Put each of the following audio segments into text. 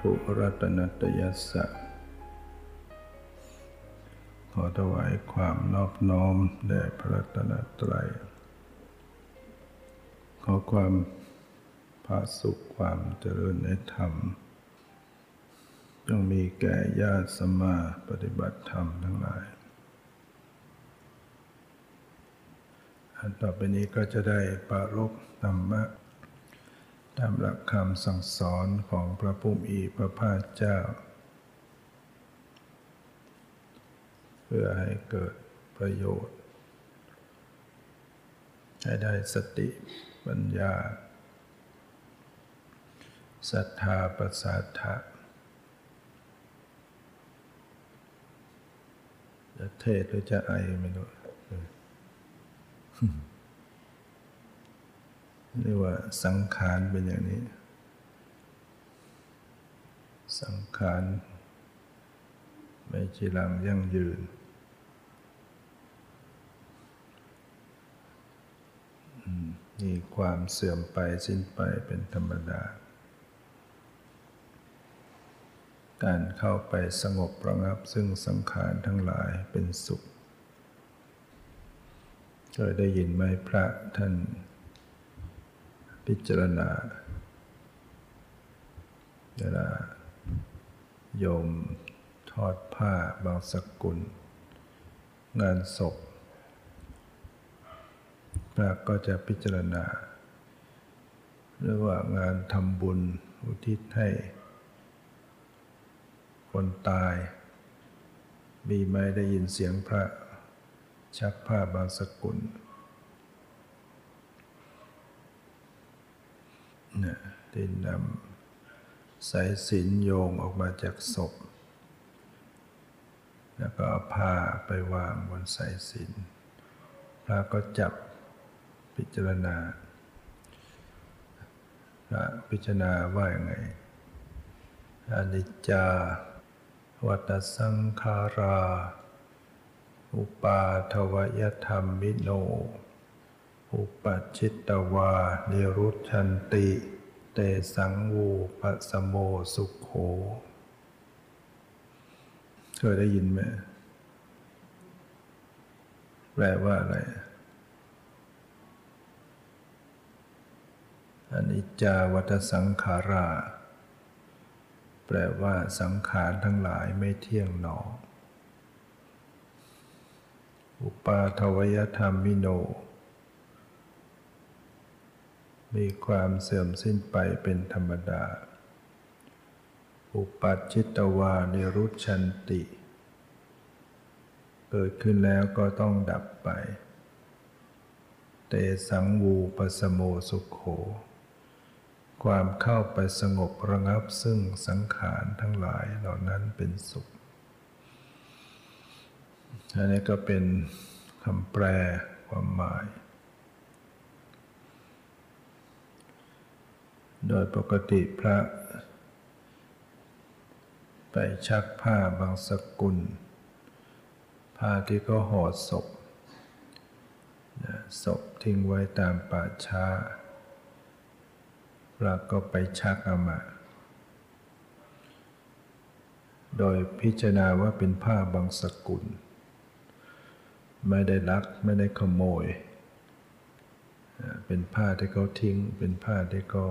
มัทุรัตนตยัสสะ ขอถวายความนอบน้อมแด่พระรัตนตรัย ขอความผาสุขความเจริญในธรรม จงมีแก่ญาติสมมาปฏิบัติธรรมทั้งหลายอันต่อไปนี้ก็จะได้ปรารบธรรมะ ตามหลักคำสั่งสอนของพระผู้มีพระภาคเจ้า เพื่อให้เกิดประโยชน์ ให้ได้สติปัญญาศรัทธาประสาทะจะเทศหรือจะไอไม่รู้ เรียกว่าสังขารเป็นอย่างนี้ สังขารไม่จีรังยั่งยืน มีความเสื่อมไปสิ้นไปเป็นธรรมดา การเข้าไปสงบประงับซึ่งสังขารทั้งหลายเป็นสุขเคยได้ยินไหมพระท่าน พิจารณาเวลาโยมทอดผ้าบางสกุล งานศพพระก็จะพิจารณา หรือว่างานทำบุญอุทิศให้ คนตาย มีไหมได้ยินเสียงพระชักผ้าบางสกุลนะ ที่นำสายสินโยงออกมาจากศพ แล้วก็เอาผ้าไปวางบนสายสินพระก็จับพิจารณาพระพิจารณาว่าอย่างไงอนิจจา วัตสังขารา อุปาทวยธรรมมิโน อุปชิตตวาเนรุชันติ เตสังวูปสโมสุขโข เคยได้ยินไหมแปลว่าอะไรอนิจจาวัตสังขารา แปลว่าสังขารทั้งหลายไม่เที่ยงหนอ อุปาทวยธรรมมิโน มีความเสื่อมสิ้นไปเป็นธรรมดา อุปัชิตวานิรุชันติ เกิดขึ้นแล้วก็ต้องดับไป เตสังวูปสโมสุขโข ความเข้าไปสงบระงับซึ่งสังขารทั้งหลายเหล่านั้นเป็นสุข อันนี้ก็เป็นคำแปลความหมาย โดยปกติพระ ไปชักผ้าบางสกุล ผ้าที่ก็ห่อศพศพทิ้งไว้ตามป่าช้า พระก็ไปชักเอามาโดยพิจารณาว่าเป็นผ้าบางสกุล ไม่ได้ลักไม่ได้ขโมย เป็นผ้าที่เขาทิ้ง เป็นผ้าที่เขา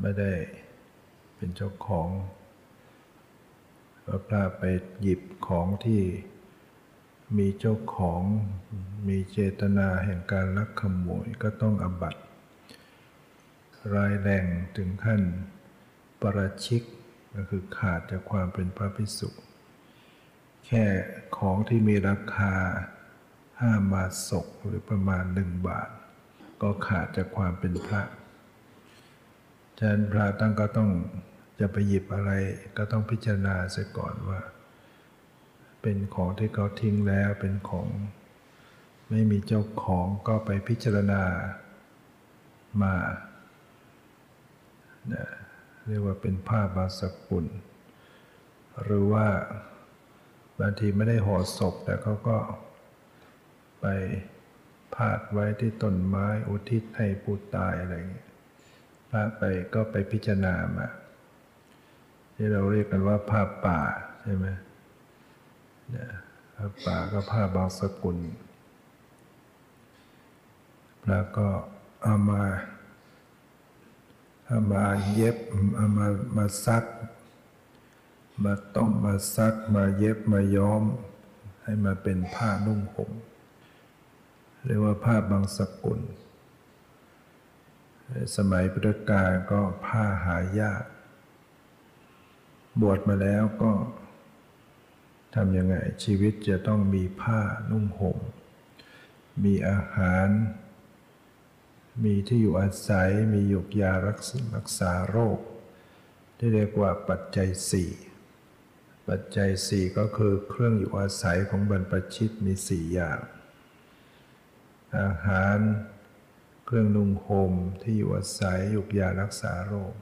ไม่ได้เป็นเจ้าของพระไปหยิบของที่มีเจ้าของมีเจตนาแห่งการลักขโมยก็ต้องอบัตรายแรงถึงขั้นปราชิกก็คือขาดจากความเป็นพระพิสุแค่ของที่มีราคาห้ามาศกหรือประมาณหนึ่งบาท ก็ขาดจากความเป็นพระ ฉะนั้นพระตั้งก็ต้องจะไปหยิบอะไรก็ต้องพิจารณาเสียก่อนว่า เป็นของที่เขาทิ้งแล้วเป็นของ ไม่มีเจ้าของก็ไปพิจารณามาเรียกว่าเป็นผ้าบาสกุลหรือว่าบางทีไม่ได้ห่อศพแต่เขาก็ไปพาดไว้ที่ต้นไม้อุทิศให้ผู้ตายอะไรอย่างเงี้ ระไปก็ไปพิจารณามาที่เราเรียกกันว่าผ้าป่าใช่ไหมเนี่ยผ้าป่าก็ผ้าบางสกุล แล้วก็เอามาเอามาเย็บเอามามาซัก มาต้มมาซักมาเย็บมาย้อม ให้มาเป็นผ้านุ่งห่มเรียกว่าผ้าบางสกุล สมัยพุทธกาลก็ผ้าหายาก บวชมาแล้วก็ทำยังไงชีวิตจะต้องมีผ้านุ่งห่ม มีอาหาร มีที่อยู่อาศัย มีหยกยารักษรักษาโรค ที่เรียกว่าปัจจัยสี่ปัจจัยสี่ก็คือเครื่องอยู่อาศัยของบรรพชิตมีสี่อย่าง อาหาร เครื่องนุ่งห่มที่อยู่อาศัยหยุกยารักษาโรค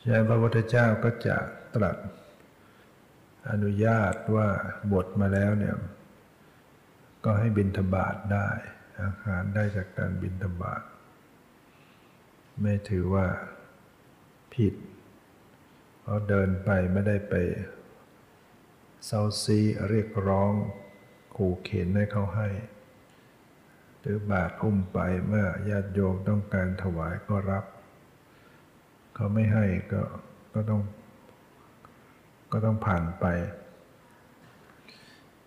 ฉะนั้นพระพุทธเจ้าก็จะตรัสอนุญาตว่าบทมาแล้วเนี่ย ก็ให้บินทบาทได้ อาหารได้จากการบินทบาท ไม่ถือว่าผิด เพราะเดินไปไม่ได้ไปเซาซีเรียกร้องขู่เข็นให้เขาให้ หรือบาทอุ้มไปเมื่อญาติโยมต้องการถวายก็รับ เขาไม่ให้ก็ก็ต้อง ก็ต้องผ่านไป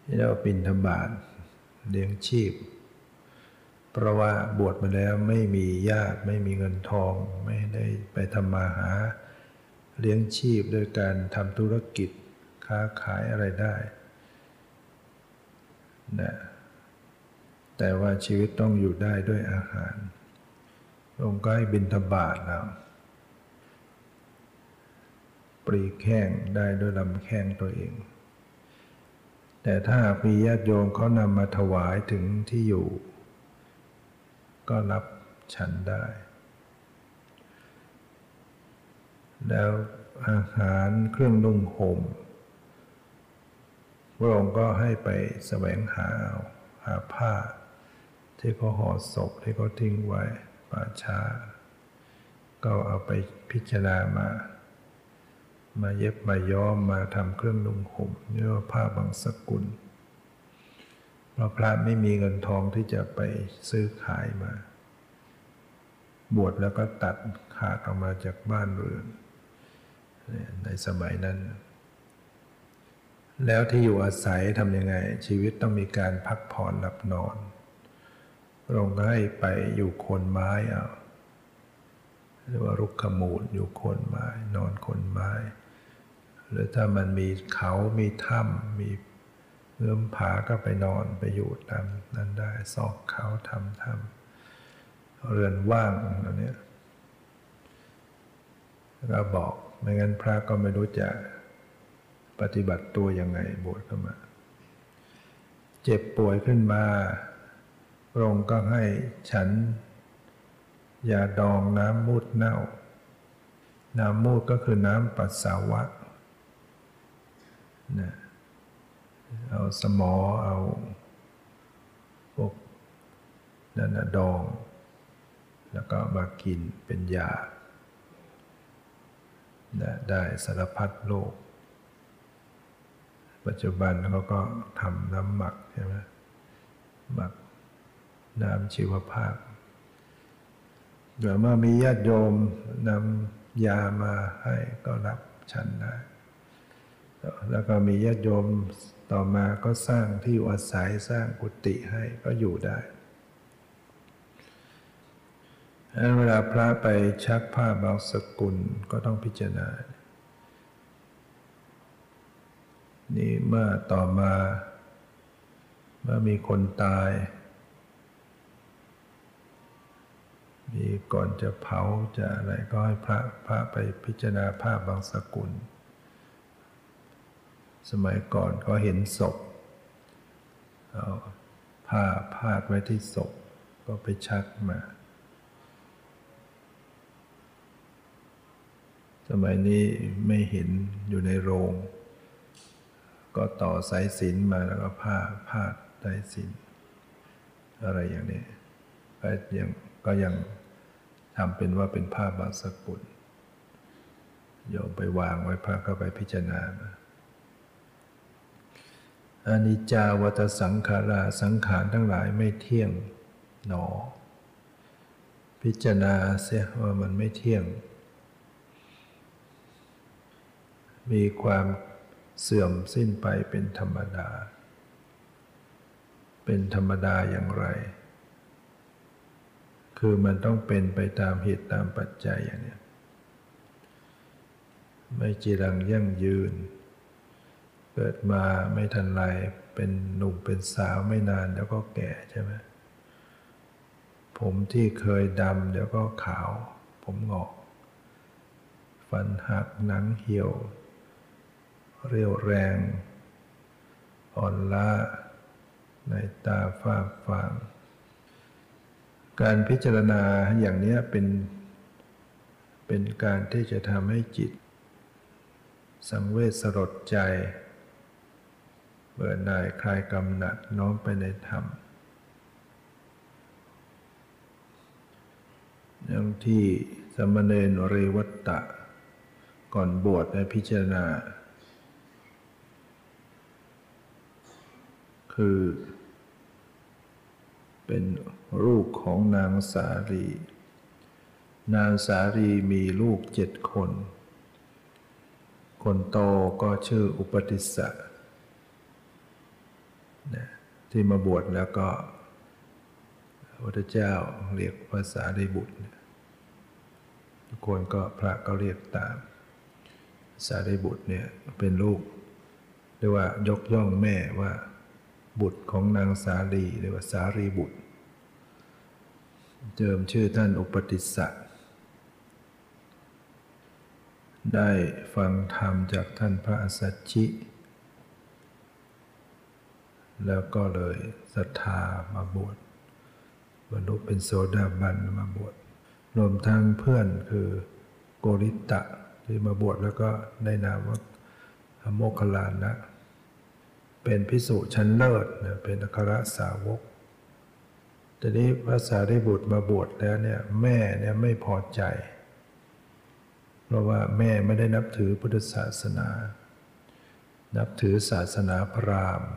ที่เราปินธบาตเลี้ยงชีพ เพราะว่าบวชมาแล้วไม่มีญาติไม่มีเงินทอง ไม่ได้ไปทำมาหา เลี้ยงชีพด้วยการทำธุรกิจค้าขายอะไรได้นะ แต่ว่าชีวิตต้องอยู่ได้ด้วยอาหารองค์ก็ให้บินทบาทแล้ว ปรีแข้งได้ด้วยลำแข้งตัวเอง แต่ถ้ามีญาติโยมเขานำมาถวายถึงที่อยู่ ก็รับฉันได้ แล้วอาหารเครื่องนุ่งห่มพระองค์ก็ให้ไปแสวงหาหาผ้า ที่เขาห่อศพที่เขาทิ้งไว้ป่าช้า ก็เอาไปพิจารณามา มาเย็บมาย้อมมาทำเครื่องนุ่งห่มเรียกว่าผ้าบางสกุล เพราะพระไม่มีเงินทองที่จะไปซื้อขายมา บวชแล้วก็ตัดขาดออกมาจากบ้านเรือนในสมัยนั้น แล้วที่อยู่อาศัยทำยังไง ชีวิตต้องมีการพักผ่อนหลับนอน ระองค์ให้ไปอยู่โคนไม้เอาเรียกว่ารุกขมูลอยู่โคนไม้ นอนโคนไม้ หรือถ้ามันมีเขามีถ้ำมีเอื้อมผาก็ไปนอนไปอยู่ตามนั้นได้ซอกเขาทำถ้ำเรือนว่างอะไรเนี้ยก็บอกไม่งั้นพระก็ไม่รู้จะปฏิบัติตัวยังไงบวชเข้ามา เจ็บป่วยขึ้นมา พระองค์ก็ให้ฉันยาดองน้ำมูดเน่า น้ำมูดก็คือน้ำปัสสาวะนะเอาสมอเอาพวกนั่นดอง แล้วก็มากินเป็นยานะได้สารพัดโลกปัจจุบันเขาก็ทำน้ำหมักใช่ไหมหมัก น้ำชีวภาพเดี๋ยวเมื่อมีญาติโยมนำยามาให้ก็รับฉันได้แล้วก็มีญาติโยมต่อมาก็สร้างที่อยู่อาศัยสร้างกุฏิให้ก็อยู่ได้เวลาพระไปชักผ้าบางสกุลก็ต้องพิจารณา นี่เมื่อต่อมา เมื่อมีคนตาย มีก่อนจะเผาจะอะไรก็ให้พระพระไปพิจารณาผ้าบางสกุล สมัยก่อนก็เห็นศพเอาผ้าพาดไว้ที่ศพก็ไปชักมา สมัยนี้ไม่เห็นอยู่ในโรง ก็ต่อสายสินมาแล้วก็ผ้าพาดสายสินอะไรอย่างนี้ก็ยังก็ยัง ทำเป็นว่าเป็นผ้าบางสกุลโยมไปวางไว้พระก็ไปพิจารณาอนิจจาวัตสังขาราสังขารทั้งหลายไม่เที่ยงหนอ พิจารณาเสียว่ามันไม่เที่ยง มีความเสื่อมสิ้นไปเป็นธรรมดา เป็นธรรมดาอย่างไร คือมันต้องเป็นไปตามเหตุตามปัจจัยอย่างนี้ไม่จีรังยั่งยืน เกิดมาไม่ทันไรเป็นหนุ่มเป็นสาวไม่นานแล้วก็แก่ใช่ไหมผมที่เคยดำเดี๋ยวก็ขาว ผมงอก ฟันหักหนังเหี่ยว เรียวแรง อ่อนล้าในตาฟ้าฟาง การพิจารณาอย่างนี้เป็น เป็นการที่จะทำให้จิต สังเวชสลดใจ เบื่อหน่ายคลายกำหนัดน้อมไปในธรรมอย่างที่สมณเณรเรวัตตะ ก่อนบวชในพิจารณา คือ เป็นลูกของนางสารี นางสารีมีลูกเจ็ดคน คนโตก็ชื่ออุปติสสะนะที่มาบวชแล้วก็พระพุทธเจ้าเรียกภาษาได้บุตร ทุกคนก็พระก็เรียกตามสารีบุตรเนี่ยเป็นลูกเรียกว่ายกย่องแม่ว่า บุตรของนางสาลีเรียกว่าสารีบุตร เจิมชื่อท่านอุปติสสะได้ฟังธรรมจากท่านพระอสัชชิ แล้วก็เลยศรัทธามาบวชบรรลุเป็นโสดาบันมาบวชรวมทั้งเพื่อนคือโกริตะที่มาบวชแล้วก็ได้นามว่าโมคคลานะ เป็นพิสุชั้นเลิศเป็นอัครสาวก แต่นี้พระสารีบุตรมาบวชแล้วเนี่ยแม่เนี่ยไม่พอใจ เพราะว่าแม่ไม่ได้นับถือพุทธศาสนา นับถือศาสนาพราหมณ์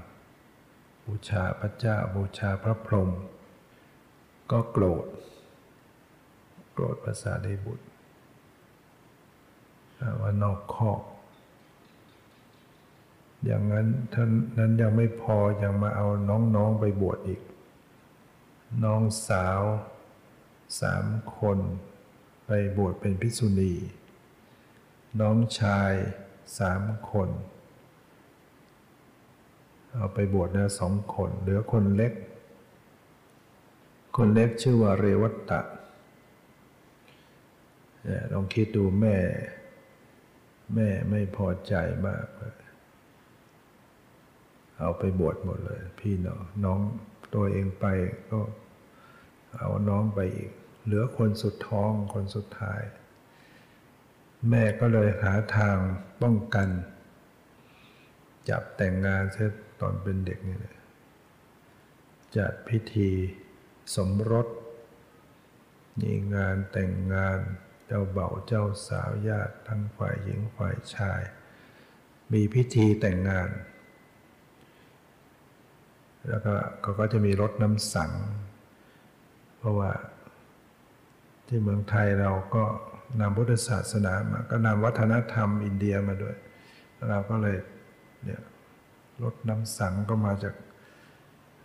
บูชาพระเจ้าบูชาพระพรหมก็โกรธ โกรธภาษาได้บุตรว่านอกคอกอย่างนั้นท่านนั้นยังไม่พอยังมาเอาน้องๆไปบวชอีก น้องสาวสามคน ไปบวชเป็นภิกษุณี น้องชายสามคน เอาไปบวชแล้วสองคน เหลือคนเล็ก คนเล็กชื่อว่าเรวัตตะลองคิดดูแม่ แม่ไม่พอใจมาก เอาไปบวชหมดเลย พี่น้องน้องตัวเองไปก็ เอาน้องไปอีก เหลือคนสุดท้องคนสุดท้าย แม่ก็เลยหาทางป้องกัน จับแต่งงานเสร็จตอนเป็นเด็กนี่แหละจัดพิธีสมรสมีงานแต่งงานเจ้าเบ่าเจ้าสาวญาติทั้งฝ่ายหญิงฝ่ายชาย มีพิธีแต่งงาน แล้วก็เขาก็จะมีรถน้ำสัง ราะว่าที่เมืองไทยเราก็นำพุทธศาสนามา ก็นำวัฒนธรรมอินเดียมาด้วย เราก็เลยเนี่ยรถน้ำสังก็มาจาก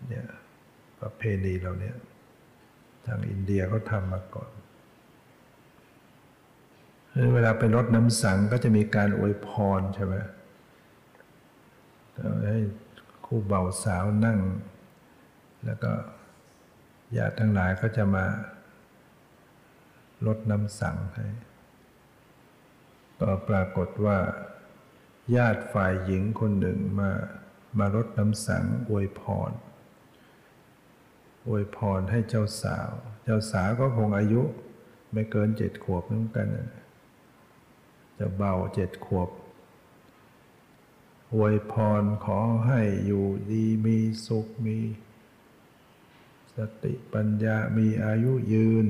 เนี่ยประเพณีเราเนี่ยทางอินเดียก็ทำมาก่อนเวลาไปรถน้ำสังก็จะมีการอวยพรใช่ไหมให้คู่เบาสาวนั่ง แล้วก็ ญาติทั้งหลายก็จะมาลดน้ำสังให้ก็ปรากฏว่า ญาติฝ่ายหญิงคนหนึ่งมามาลดน้ำสังอวยพร อวยพรให้เจ้าสาว เจ้าสาวก็คงอายุไม่เกินเจ็ดขวบนั่นกันจะเบาเจ็ดขวบ อวยพรขอให้อยู่ดีมีสุขมี สติปัญญามีอายุยืน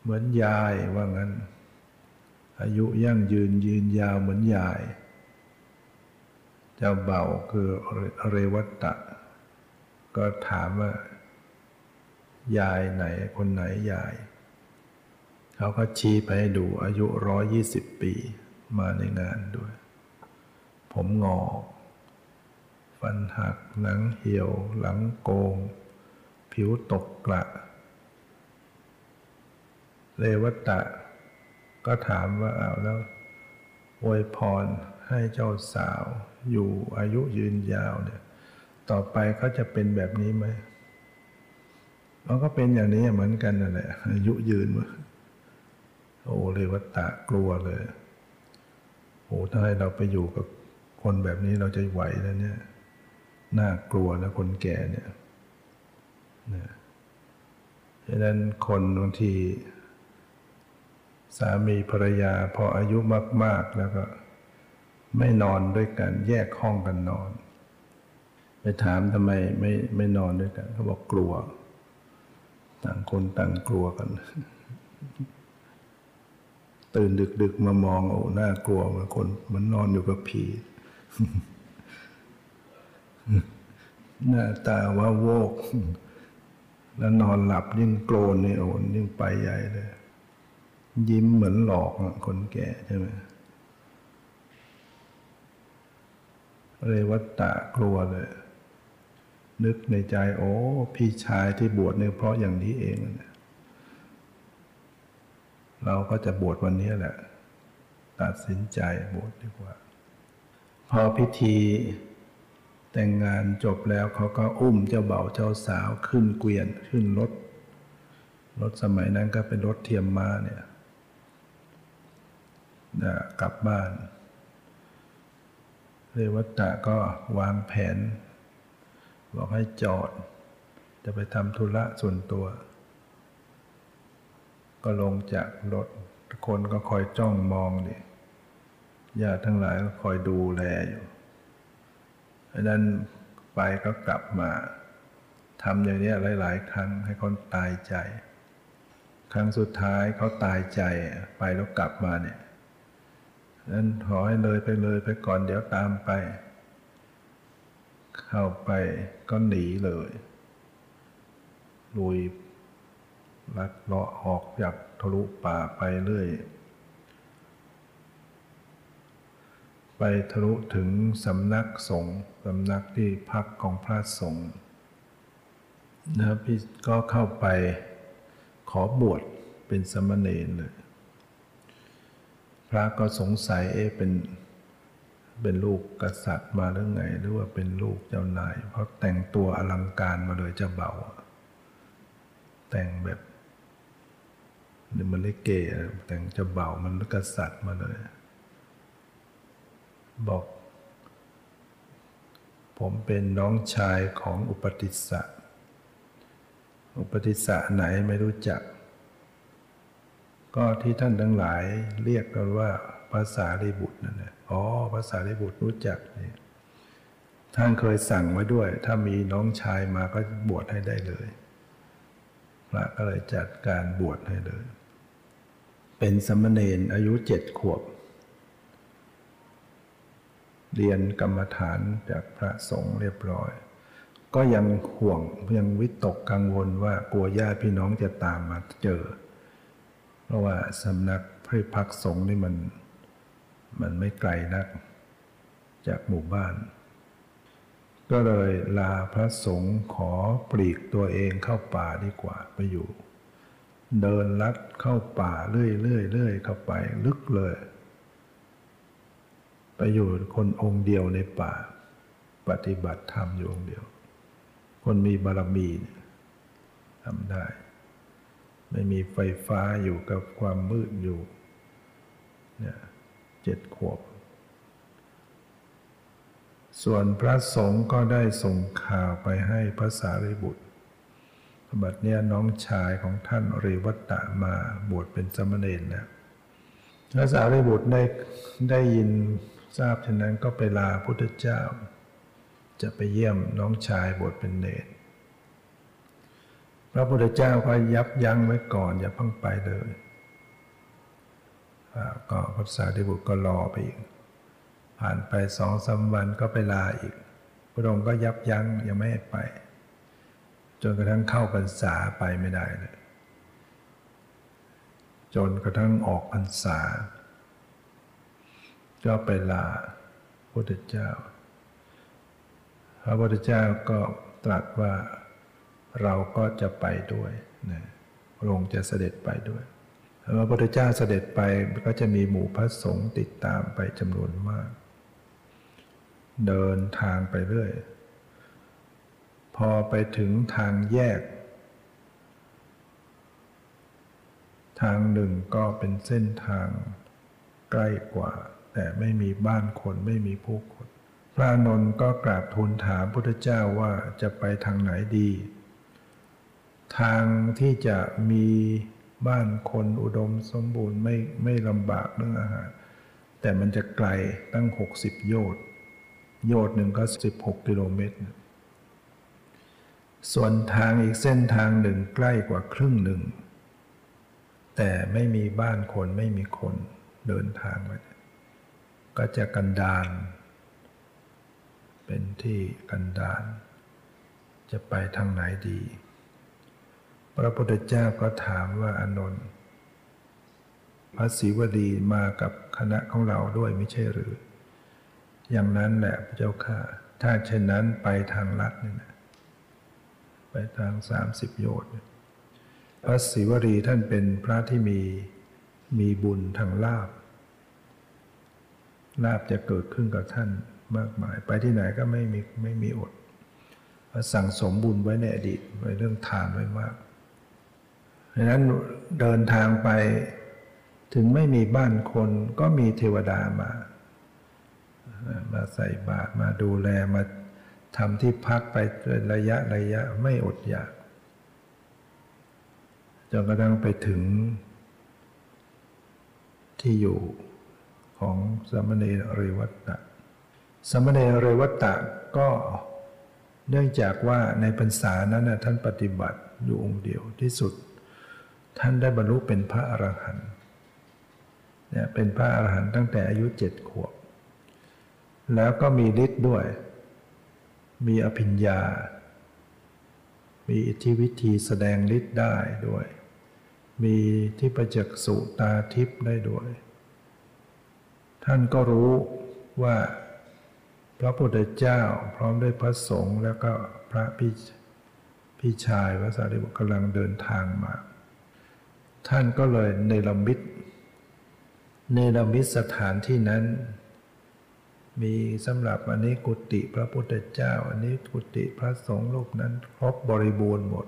เหมือนยายว่างั้น อายุยั่งยืนยืนยาวเหมือนยาย เจ้าเบาคือเรวัตตะ ก็ถามว่า ยายไหนคนไหนยาย เขาก็ชี้ไปให้ดูอายุร้อยยี่สิบปีมาในงานด้วย ผมงอกฟันหักหนังเหี่ยวหลังโกง ผิวตกกระ เลวัตะ ก็ถามว่าเอาแล้วอวยพรให้เจ้าสาว อยู่อายุยืนยาวเนี่ย ต่อไปเขาจะเป็นแบบนี้ไหมมันก็เป็นอย่างนี้เหมือนกันนั่นแหละอายุยืนโอ้เลวัตะกลัวเลยโอ้ถ้าให้เราไปอยู่กับคนแบบนี้เราจะไหวแล้วเนี่ย น่ากลัวนะคนแก่เนี่ย นะดังนั้นคนบางทีสามีภรรยาพออายุมาก ๆ แล้วก็ ไม่นอนด้วยกันแยกห้องกันนอน ไปถามทำไมไม่ไม่นอนด้วยกันเขาบอกกลัว ต่างคนต่างกลัวกัน ตื่นดึก ๆ มามองโอ้น่ากลัวเหมือนคนเหมือนนอนอยู่กับผีหน้าตาว่าโวก แล้วนอนหลับยิ่งโกรนนี่โอ้ยิ่งไปใหญ่เลย ยิ้มเหมือนหลอกคนแก่ใช่ไหมเรวัตตะกลัวเลย นึกในใจ โอ้ พี่ชายที่บวชเนี่ยเพราะอย่างนี้เองนี่เราก็จะบวชวันนี้แหละ ตัดสินใจบวชดีกว่า พอพิธี แต่งงานจบแล้วเขาก็อุ้มเจ้าเบ่าเจ้าสาวขึ้นเกวียนขึ้นรถรถสมัยนั้นก็เป็นรถเทียมมาเนี่ยกลับบ้าน เรวัตตะก็วางแผน บอกให้จอด จะไปทำธุระส่วนตัว ก็ลงจากรถคนก็คอยจ้องมองดิญาติทั้งหลายก็คอยดูแลอยู่ ดังนั้นไปก็กลับมาทำอย่างนี้หลาย ๆ ครั้งให้คนตายใจ ครั้งสุดท้ายเขาตายใจไปแล้วกลับมาเนี่ยนั้นขอให้เลยไปเลยไปก่อนเดี๋ยวตามไป เข้าไปก็หนีเลยลุยลัดเลาะออกจากทะลุป่าไปเรื่อย ไปทะลุถึงสำนักสงฆ์สำนักที่พักของพระสงฆ์นะพี่ก็เข้าไปขอบวชเป็นสมณเณรเลย พระก็สงสัยเอ๊เป็นเป็นลูกกษัตริย์มาหรือไง หรือว่าเป็นลูกเจ้านาย เพราะแต่งตัวอลังการมาเลยเจะเบาแต่งแบบนี่มันเลเก๋แต่งเจะเบามันกษัตริย์มาเลย บอก ผมเป็นน้องชายของอุปติสสะ อุปติสสะไหนไม่รู้จัก ก็ที่ท่านทั้งหลายเรียกกันว่าภาษาริบุตรนั่นแหละอ๋อภาษาริบุตรรู้จักนี่ท่านเคยสั่งไว้ด้วย ถ้ามีน้องชายมาก็บวชให้ได้เลย พระก็เลยจัดการบวชให้เลย เป็นสมณเณรอายุเจ็ดขวบ เรียนกรรมฐานจากพระสงฆ์เรียบร้อย ก็ยังห่วงยังวิตกกังวลว่ากลัวญาติพี่น้องจะตามมาเจอ เพราะว่าสำนักพระพักสงฆ์นี่มันมันไม่ไกลนัก จากหมู่บ้าน ก็เลยลาพระสงฆ์ขอปลีกตัวเองเข้าป่าดีกว่าไปอยู่ เดินลัดเข้าป่าเรื่อยเรื่อยเรื่อยเข้าไปลึกเลย อยู่คนองค์เดียวในป่า ปฏิบัติธรรมอยู่องค์เดียว คนมีบารมีทำได้ ไม่มีไฟฟ้าอยู่กับความมืดอยู่เนี่ยเจ็ดขวบ ส่วนพระสงฆ์ก็ได้ส่งข่าวไปให้พระสารีบุตรบัดเนี้ยน้องชายของท่านเรวัตตะมาบวชเป็นสมณเณรนะพระสารีบุตรได้ได้ยิน ทราบฉะนั้นก็ไปลาพุทธเจ้า จะไปเยี่ยมน้องชายบวชเป็นเนรพระพุทธเจ้าก็ยับยั้งไว้ก่อนอย่าเพิ่งไปเลยก็พระสารีบุตรก็รอไปอีก ผ่านไปสองสาวันก็ไปลาอีก พระองค์ก็ยับยั้งยังไม่ไป จนกระทั่งเข้าพรรษาไปไม่ได้เลยจนกระทั่งออกพรรษา ก็ไปลาพระพุทธเจ้า พระพุทธเจ้าก็ตรัสว่าเราก็จะไปด้วยนะพระองค์จะเสด็จไปด้วยพระพุทธเจ้าเสด็จไปก็จะมีหมู่พระสงฆ์ติดตามไปจำนวนมาก เดินทางไปเรื่อย พอไปถึงทางแยก ทางหนึ่งก็เป็นเส้นทางใกล้กว่า แต่ไม่มีบ้านคนไม่มีผู้คน พระนนท์ก็กราบทูลถามพุทธเจ้าว่าจะไปทางไหนดี ทางที่จะมีบ้านคนอุดมสมบูรณ์ไม่ไม่ลำบากเรื่องอาหาร แต่มันจะไกลตั้ง 60 โยชน์โยชน์หนึ่งก็ 16 กิโลเมตร ส่วนทางอีกเส้นทางหนึ่งใกล้กว่าครึ่งหนึ่ง แต่ไม่มีบ้านคนไม่มีคนเดินทางไป ก็จะกันดาน เป็นที่กันดาน จะไปทางไหนดี พระพุทธเจ้าก็ถามว่าอนนท์พระศิวลีมากับคณะของเราด้วยไม่ใช่หรือ อย่างนั้นแหละพระเจ้าค่ะ ถ้าเช่นนั้นไปทางลัดนี่นะไปทางสามสิบโยชน์พระศิวลีท่านเป็นพระที่มีมีบุญทางลาบ ลาบจะเกิดขึ้นกับท่านมากมาย ไปที่ไหนก็ไม่มีไม่มีอดสั่งสมบุญไว้ในอดีตไว้เรื่องทานไว้มากดังนั้นเดินทางไปถึงไม่มีบ้านคนก็มีเทวดามา มาใส่บาตรมาดูแลมาทำที่พักไปเป็นระยะระยะไม่อดอยากจนกระทั่งไปถึงที่อยู่ ของสมณีเรวัตตะ สมณีเรวัตตะก็เนื่องจากว่าในพรรษานั้นท่านปฏิบัติอยู่องค์เดียวที่สุด ท่านได้บรรลุเป็นพระอรหันต์เนี่ยเป็นพระอรหันต์ตั้งแต่อายุเจ็ดขวบ แล้วก็มีฤทธิ์ด้วย มีอภิญญา มีอิทธิวิธีแสดงฤทธิ์ได้ด้วย มีที่ประจักษ์สุตาทิพย์ได้ด้วย ท่านก็รู้ว่าพระพุทธเจ้าพร้อมด้วยพระสงฆ์แล้วก็พระพี่พี่ชายพระสารีบุตรกำลังเดินทางมา ท่านก็เลยเนรมิตเนรมิตสถานที่นั้น มีสำหรับอันนี้กุฏิพระพุทธเจ้า อันนี้กุฏิพระสงฆ์รูปนั้นครบบริบูรณ์หมด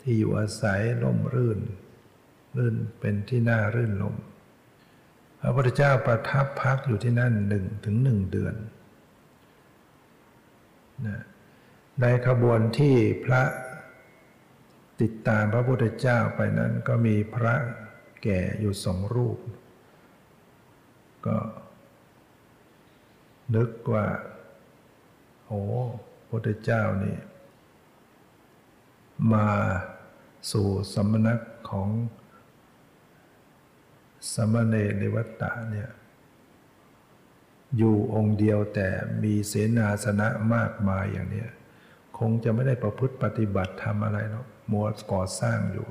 ที่อยู่อาศัยล่มรื่น รื่นเป็นที่น่ารื่นลม พระพุทธเจ้าประทับพักอยู่ที่นั่นหนึ่งถึงหนึ่งเดือนในขบวนที่พระติดตามพระพุทธเจ้าไปนั้นก็มีพระแก่อยู่สองรูป ก็นึกว่าโอ้พระพุทธเจ้านี่ มาสู่สมณะของ สมณเณรวัตตะเนี่ยอยู่องค์เดียวแต่มีเสนาสนะมากมายอย่างนี้คงจะไม่ได้ประพฤติปฏิบัติทำอะไรหรอกมัวก่อสร้างอยู่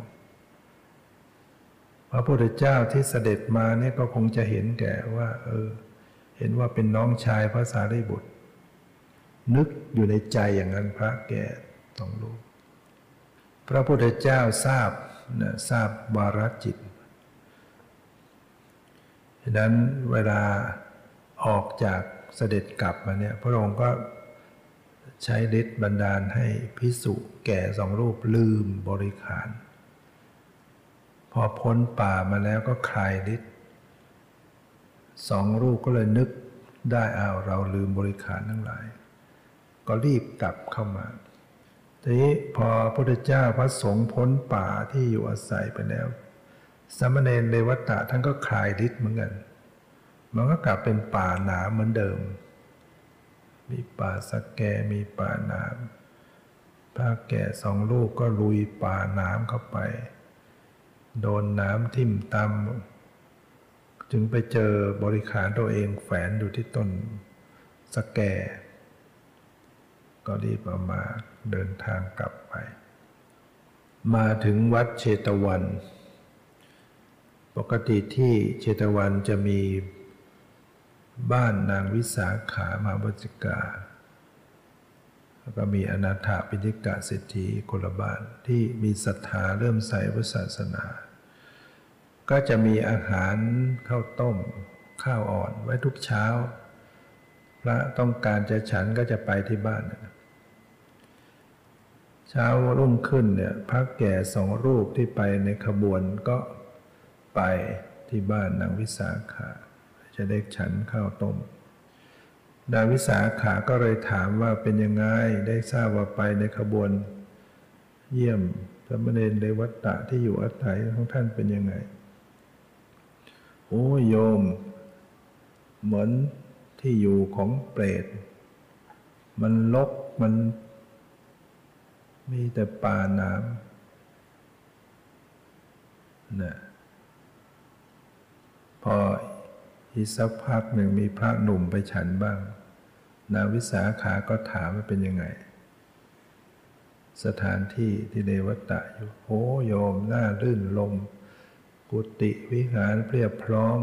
พระพุทธเจ้าที่เสด็จมาเนี่ยก็คงจะเห็นแก่ว่า เออ เห็นว่าเป็นน้องชายพระสารีบุตร นึกอยู่ในใจอย่างนั้นพระแก่ต้องรู้พระพุทธเจ้าทราบนะทราบวารจิต ดังนั้นเวลาออกจากเสด็จกลับมาเนี่ยพระองค์ก็ใช้ฤทธิ์บันดาลให้พิสุแก่สองรูปลืมบริขาร พอพ้นป่ามาแล้วก็คลายฤทธิ์สองรูปก็เลยนึกได้เอาเราลืมบริขารทั้งหลาย ก็รีบกลับเข้ามาทีนี้พอพระพุทธเจ้าพระสงฆ์พ้นป่าที่อยู่อาศัยไปแล้ว สมณเณรเลวัตตะท่านก็คลายฤทธิ์เหมือนกัน มันก็กลับเป็นป่าหนาเหมือนเดิม มีป่าสักแกมีป่าน้ำพระแก่สองลูกก็ลุยป่าน้ำเข้าไป โดนน้ำทิ่มตำจึงไปเจอบริขารตัวเองแฝนอยู่ที่ต้นสแก ก็รีบเอามาเดินทางกลับไป มาถึงวัดเชตวัน ปกติที่เชตวันจะมีบ้านนางวิสาขามาบจิกา แล้วก็มีอนาถาปิฎกะเศรษฐีคนละบ้านที่มีศรัทธาเริ่มใส่พุทธศาสนา ก็จะมีอาหารข้าวต้มข้าวอ่อนไว้ทุกเช้า พระต้องการจะฉันก็จะไปที่บ้านเช้ารุ่งขึ้นเนี่ยพระแก่สองรูปที่ไปในขบวนก็ ไปที่บ้านนางวิสาขา จะได้ฉันข้าวต้มดาวิสาขาก็เลยถามว่าเป็นยังไงได้ทราบว่าไปในขบวน เยี่ยมสมณเณรเลวัตตะที่อยู่อาศัยของท่านเป็นยังไง โอ้โยม เหมือนที่อยู่ของเปรต มันลกมัน มีแต่ป่าน้ำนะ ออีกสักพักหนึ่งมีพระหนุ่มไปฉันบ้าง นาวิสาขาก็ถามว่าเป็นยังไง สถานที่ที่เดวตะอยู่โอ้โยมหน้ารื่นลม กุฏิวิหารเพียบพร้อม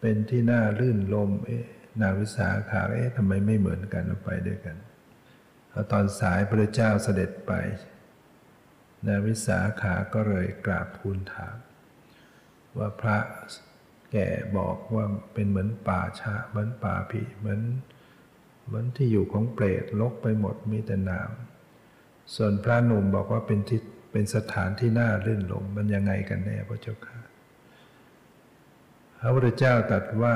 เป็นที่น่ารื่นลม เอ๊ะนาวิสาขาเอ๊ะทำไมไม่เหมือนกันไปด้วยกันตอนสายพระเจ้าเสด็จไปนาวิสาขาก็เลยกราบทูลถาม ว่าพระแก่บอกว่าเป็นเหมือนป่าชาเหมือนป่าผีเหมือนเหมือนที่อยู่ของเปรตลกไปหมดมีแต่น้ำส่วนพระหนุ่มบอกว่าเป็นที่เป็นสถานที่น่ารื่นลมมันยังไงกันแน่พระเจ้าค่ะพระพุทธเจ้าตรัสว่า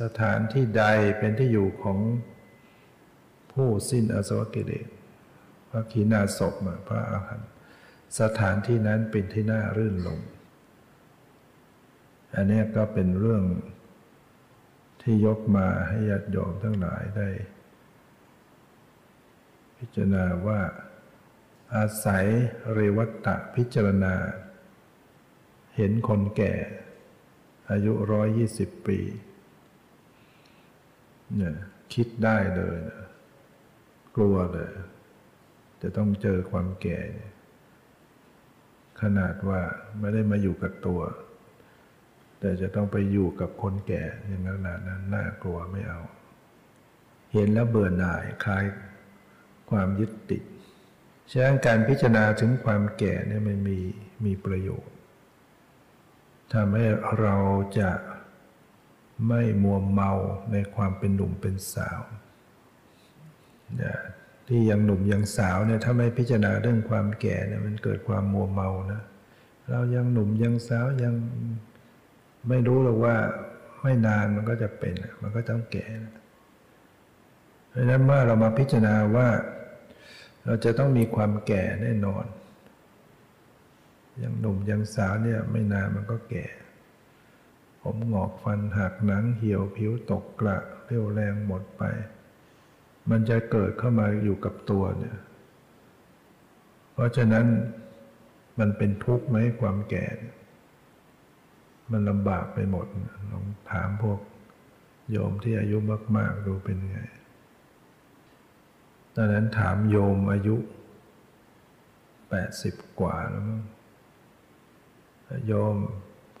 สถานที่ใดเป็นที่อยู่ของผู้สิ้นอสวกิเลสพระขีณาสพพระอาหันสถานที่นั้นเป็นที่น่ารื่นลม อันนี้ก็เป็นเรื่องที่ยกมาให้ญาติโยมทั้งหลายได้ พิจารณาว่า อาศัยเรวัตตะพิจารณา เห็นคนแก่ อายุร้อยยี่สิบปีเนี่ยคิดได้เลยนะกลัวเลย จะต้องเจอความแก่ ขนาดว่าไม่ได้มาอยู่กับตัว แต่จะต้องไปอยู่กับคนแก่อย่างนั้นนั้นน่ากลัวไม่เอา เห็นแล้วเบื่อหน่ายคลายความยึดติดฉะนั้นการพิจารณาถึงความแก่เนี่ยมันมีมีประโยชน์ทำให้เราจะไม่มัวเมาในความเป็นหนุ่มเป็นสาวที่ยังหนุ่มยังสาวเนี่ยถ้าไม่พิจารณาเรื่องความแก่เนี่ยมันเกิดความมัวเมานะ เรายังหนุ่มยังสาวยัง ไม่รู้หรอกว่าไม่นานมันก็จะเป็น มันก็ต้องแก่เพราะฉะนั้นเมื่อเรามาพิจารณาว่า เราจะต้องมีความแก่แน่นอน ยังหนุ่มยังสาวเนี่ยไม่นานมันก็แก่ ผมหงอกฟันหักหนังเหี่ยวผิวตกกระเรี่ยวแรงหมดไป มันจะเกิดเข้ามาอยู่กับตัวเนี่ย เพราะฉะนั้นมันเป็นทุกข์ไหมความแก่ มันลำบากไปหมดลองถามพวกโยมที่อายุมาก ๆ ดูเป็นไงตอนนั้นถามโยมอายุแปดสิบกว่าแล้วมั้งโยม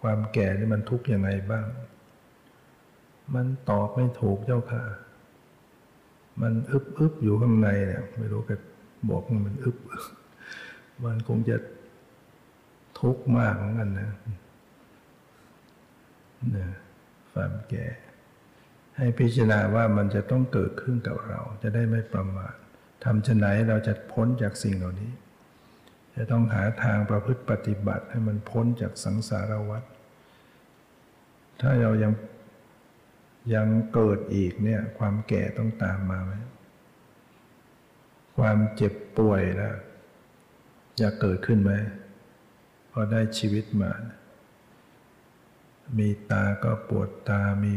ความแก่นี่มันทุกข์ยังไงบ้าง มันตอบไม่ถูกเจ้าค่ะ มันอึบอึบอยู่ข้างในเนี่ยไม่รู้กับบอกมันอึบมันคงจะทุกข์มากเหมือนกันนะ นะความแก่ ให้พิจารณาว่ามันจะต้องเกิดขึ้นกับเรา จะได้ไม่ประมาททำชะไหนเราจะพ้นจากสิ่งเหล่านี้ จะต้องหาทางประพฤติปฏิบัติให้มันพ้นจากสังสารวัฏถ้าเรายังยังเกิดอีกเนี่ย ความแก่ต้องตามมาไหมความเจ็บป่วยแล้วจะเกิดขึ้นไหมพอได้ชีวิตมา มีตาก็ปวดตา มี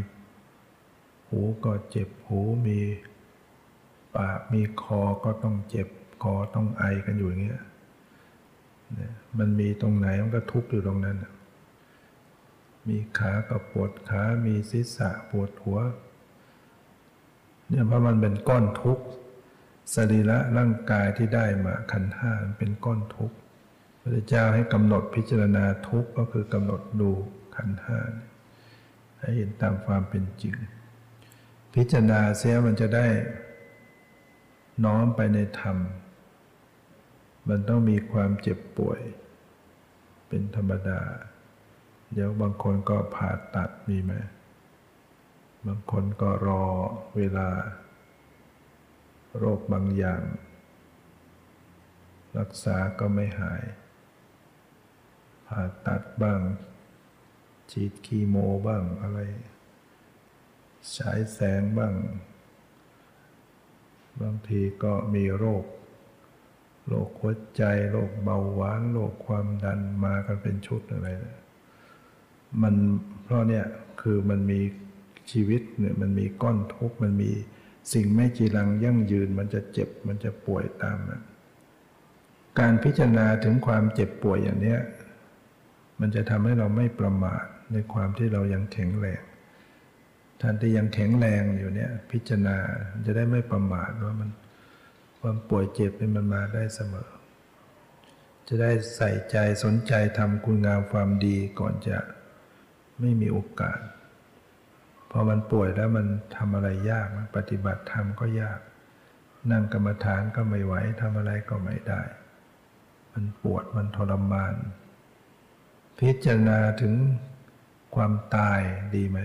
หูก็เจ็บหูมีปากมีคอก็ต้องเจ็บคอต้องไอกันอยู่อย่างเงี้ยมันมีตรงไหนมันก็ทุกข์อยู่ตรงนั้น มีขาก็ปวดขา มีศีรษะปวดหัว เนี่ยเพราะมันเป็นก้อนทุกข์สรีระร่างกายที่ได้มาขันห้าเป็นก้อนทุกข์พระเจ้าให้กำหนดพิจารณาทุกข์ก็คือกำหนดดู ขันห้าให้เห็นตามความเป็นจริง พิจารณาเสียมันจะได้น้อมไปในธรรม มันต้องมีความเจ็บป่วย เป็นธรรมดา เดี๋ยวบางคนก็ผ่าตัดมีไหม บางคนก็รอเวลา โรคบางอย่าง รักษาก็ไม่หาย ผ่าตัดบ้าง ฉีดคีโมบ้างอะไรฉายแสงบ้าง บางทีก็มีโรค โรคหัวใจ โรคเบาหวาน โรคความดันมากันเป็นชุดอะไรนะมันเพราะเนี่ยคือมันมีชีวิตเนี่ยมันมีก้อนทุกข์มันมีสิ่งไม่จีรังยั่งยืน มันจะเจ็บมันจะป่วยตามนะการพิจารณาถึงความเจ็บป่วยอย่างเนี้ย มันจะทำให้เราไม่ประมาท ในความที่เรายังแข็งแรงท่านที่ยังแข็งแรงอยู่เนี่ย พิจารณาจะได้ไม่ประมาทว่ามันความป่วยเจ็บเป็นมันมาได้เสมอ จะได้ใส่ใจสนใจทำคุณงามความดีก่อนจะไม่มีโอกาสพอมันป่วยแล้วมันทำอะไรยากปฏิบัติธรรมก็ยาก นั่งกรรมฐานก็ไม่ไหวทำอะไรก็ไม่ได้ มันปวดมันทรมาน พิจารณาถึง ความตายดีไหม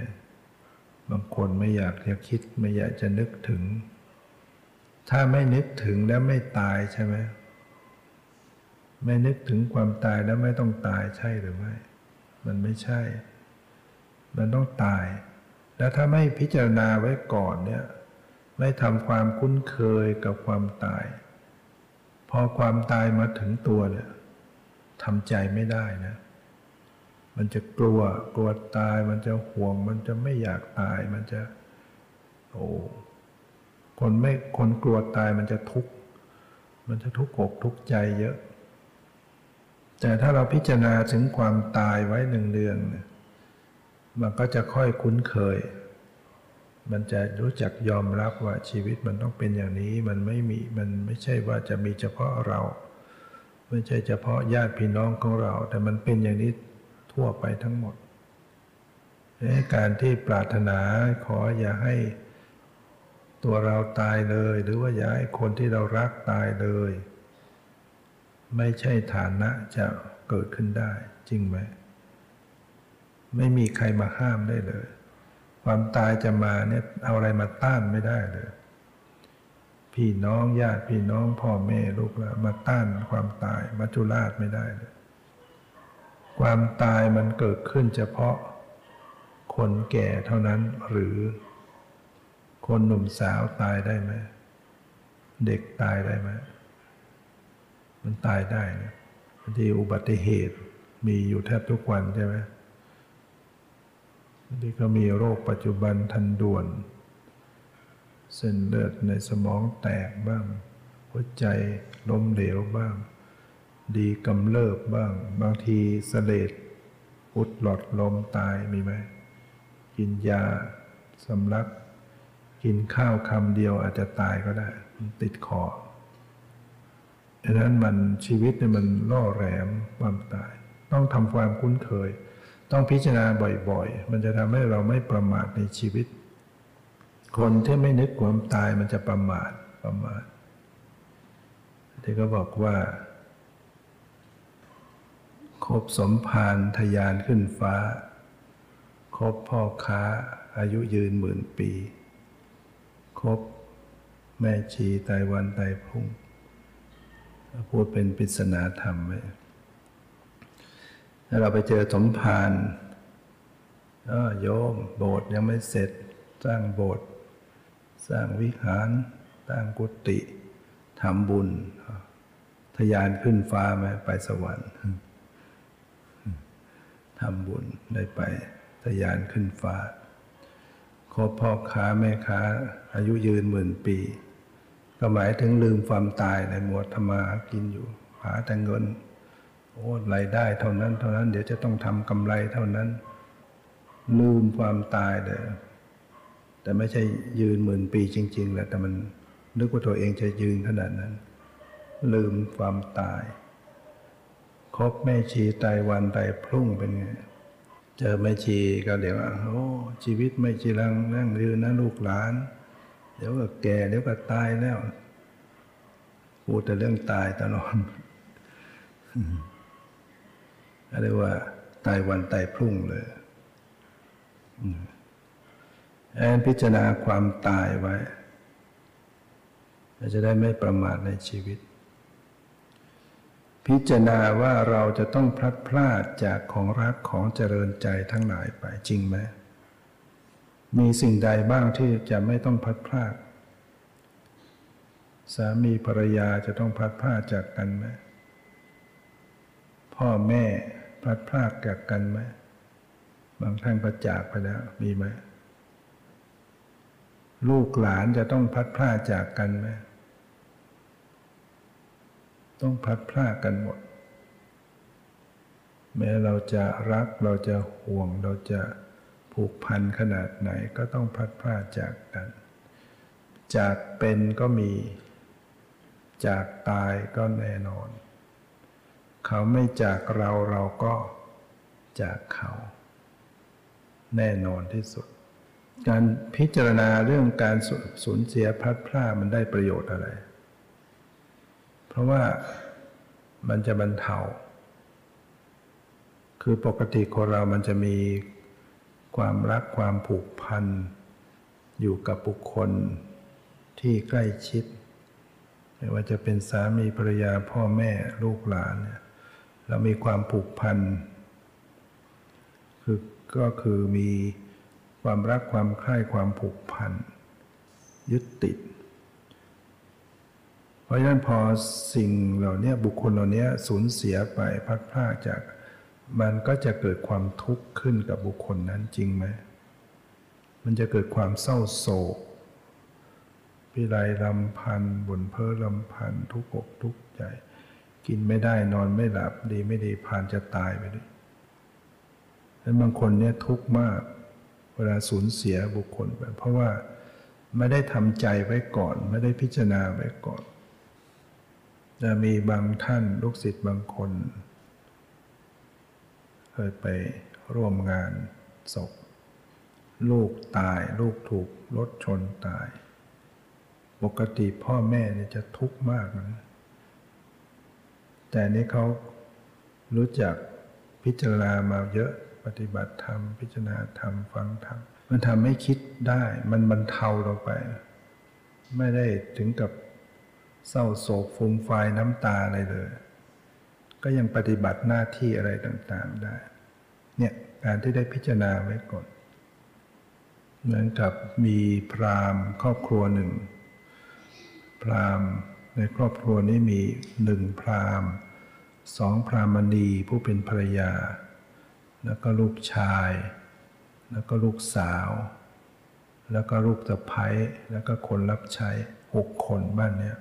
บางคนไม่อยากจะคิดไม่อยากจะนึกถึง ถ้าไม่นึกถึงแล้วไม่ตายใช่ไหมไม่นึกถึงความตายแล้วไม่ต้องตายใช่หรือไม่ มันไม่ใช่ มันต้องตาย แล้วถ้าไม่พิจารณาไว้ก่อนเนี่ย ไม่ทำความคุ้นเคยกับความตาย พอความตายมาถึงตัวเนี่ยทำใจไม่ได้นะ มันจะกลัวกลัวตาย มันจะห่วง มันจะไม่อยากตายมันจะ โอ้คนไม่คนกลัวตายมันจะทุกข์มันจะทุกข์อกทุกข์ใจเยอะ แต่ถ้าเราพิจารณาถึงความตายไว้หนึ่งเดือนมันก็จะค่อยคุ้นเคย มันจะรู้จักยอมรับว่าชีวิตมันต้องเป็นอย่างนี้ มันไม่มีมันไม่ใช่ว่าจะมีเฉพาะเรา ไม่ใช่เฉพาะญาติพี่น้องของเรา แต่มันเป็นอย่างนี้ ทั่วไปทั้งหมดการที่ปรารถนาขออย่าให้ตัวเราตายเลย หรือว่าอย่าให้คนที่เรารักตายเลย ไม่ใช่ฐานะจะเกิดขึ้นได้ จริงไหม ไม่มีใครมาห้ามได้เลย ความตายจะมาเนี่ยเอาอะไรมาต้านไม่ได้เลย พี่น้องญาติพี่น้องพ่อแม่ลูกหลานมาต้านความตายมาจุราชไม่ได้เลย ความตายมันเกิดขึ้นเฉพาะ คนแก่เท่านั้นหรือ คนหนุ่มสาวตายได้ไหมเด็กตายได้ไหมมันตายได้นะบางทีอุบัติเหตุมีอยู่แทบทุกวันใช่ไหมบางทีก็มีโรคปัจจุบันทันด่วน เส้นเลือดในสมองแตกบ้าง หัวใจล้มเหลวบ้าง ดีกำเริบบ้าง บางทีเสลดอุดหลอดลมตายมีไหมกินยาสำลัก กินข้าวคำเดียวอาจจะตายก็ได้ติดคอดังนั้นมันชีวิตเนี่ยมันล่อแหลมความตาย ต้องทำความคุ้นเคย ต้องพิจารณาบ่อยๆ มันจะทำให้เราไม่ประมาทในชีวิต คนที่ไม่นึกความตายมันจะประมาทประมาทที่ก็บอกว่า คบสมภารทยานขึ้นฟ้า คบพ่อค้าอายุยืนหมื่นปี คบแม่ชีไตวันไตพุ่งพูดเป็นปริศนาธรรมไว้ถ้าเราไปเจอสมภารโยมโบสถ์ยังไม่เสร็จ สร้างโบสถ์สร้างวิหารสร้างกุฏิทำบุญ ทยานขึ้นฟ้าไหมไปสวรรค์ ทำบุญได้ไปทยานขึ้นฟ้าคบพ่อค้าแม่ค้า อายุยืนหมื่นปี ก็หมายถึงลืมความตายในหมวดธรรมากินอยู่ หาแต่เงิน โอ้รายได้เท่านั้น เท่านั้นเดี๋ยวจะต้องทำกำไรเท่านั้น ลืมความตายเลยแต่ไม่ใช่ยืนหมื่นปีจริง ๆแหละแต่มันนึกว่าตัวเองจะยืนขนาดนั้น ลืมความตาย คบแม่ชีตายวันตายพรุ่งเป็นไงเจอแม่ชีก็เดี๋ยวโอ้ชีวิตไม่จีรังนั่งยืนนะลูกหลาน เดี๋ยวก็แก่เดี๋ยวก็ตายแล้วพูดแต่เรื่องตายตลอดเรียกว่าตายวันตายพรุ่งเลยแอนพิจารณาความตายไว้จะได้ไม่ประมาทในชีวิต พิจารณาว่าเราจะต้องพลัดพรากจากของรักของเจริญใจทั้งหลายไปจริงไหมมีสิ่งใดบ้างที่จะไม่ต้องพัดพรากสามีภรรยาจะต้องพัดพรากจากกันไหมพ่อแม่พลัดพรากจากกันไหมบางท่านก็จากไปแล้วมีไหมลูกหลานจะต้องพัดพรากจากกันไหม ต้องพัดพลาดกันหมด แม้เราจะรักเราจะห่วงเราจะผูกพันขนาดไหนก็ต้องพัดพลาดจากกัน จากเป็นก็มี จากตายก็แน่นอน เขาไม่จากเราเราก็จากเขา แน่นอนที่สุด การพิจารณาเรื่องการสูญเสียพัดพลาดมันได้ประโยชน์อะไร เพราะว่ามันจะบรรเทา คือปกติคนเรามันจะมีความรักความผูกพัน อยู่กับบุคคลที่ใกล้ชิด ไม่ว่าจะเป็นสามีภรรยาพ่อแม่ลูกหลานเนี่ยเรามีความผูกพัน คือก็คือมีความรักความใคร่ความผูกพัน ยึดติดเเพราะฉะนั้นพอสิ่งเหล่านี้บุคคลเหล่านี้สูญเสียไปพัดพลาดจาก มันก็จะเกิดความทุกข์ขึ้นกับบุคคลนั้นจริงไหมมันจะเกิดความเศร้าโศกพิไรลำพันบ่นเพ้อลำพันทุกอกทุกใจ กินไม่ได้นอนไม่หลับดีไม่ดีพานจะตายไปด้วยแล้วบางคนเนี่ยทุกข์มาก เวลาสูญเสียบุคคลไปเพราะว่าไม่ได้ทำใจไว้ก่อน ไม่ได้พิจารณาไว้ก่อน จะมีบางท่านลูกศิษย์บางคน เคยไปร่วมงานศพ ลูกตายลูกถูกรถชนตาย ปกติพ่อแม่เนี่ยจะทุกข์มากนะแต่นี้เขารู้จักพิจารณามาเยอะปฏิบัติธรรม พิจารณาธรรมฟังธรรม มันทำให้คิดได้ มันบรรเทาเราไป ไม่ได้ถึงกับ เศร้าโศกฟูมไฟน้ำตาอะไรเลย ก็ยังปฏิบัติหน้าที่อะไรต่างๆได้ เนี่ยการที่ได้พิจารณาไว้ก่อน เหมือนกับมีพราหมณ์ครอบครัวหนึ่ง พราหมณ์ในครอบครัวนี้มีหนึ่งพราหมณ์สองพรามณีผู้เป็นภรรยา แล้วก็ลูกชาย แล้วก็ลูกสาว แล้วก็ลูกสะพ้ยแล้วก็คนรับใช้หกคนบ้านเนี้ย